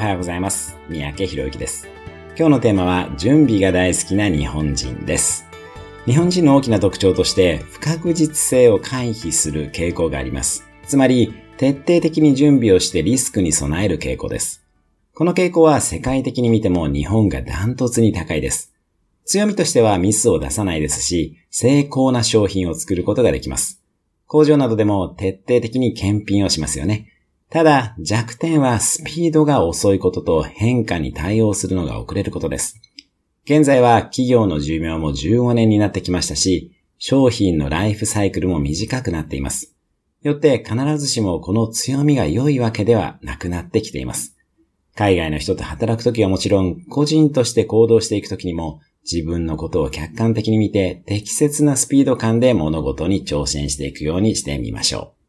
おはようございます。三宅博之です。今日のテーマは、準備が大好きな日本人です。日本人の大きな特徴として、不確実性を回避する傾向があります。つまり、徹底的に準備をしてリスクに備える傾向です。この傾向は世界的に見ても日本がダントツに高いです。強みとしてはミスを出さないですし、成功な商品を作ることができます。工場などでも徹底的に検品をしますよね。ただ、弱点はスピードが遅いことと変化に対応するのが遅れることです。現在は企業の寿命も15年になってきましたし、商品のライフサイクルも短くなっています。よって必ずしもこの強みが良いわけではなくなってきています。海外の人と働くときはもちろん、個人として行動していくときにも、自分のことを客観的に見て、適切なスピード感で物事に挑戦していくようにしてみましょう。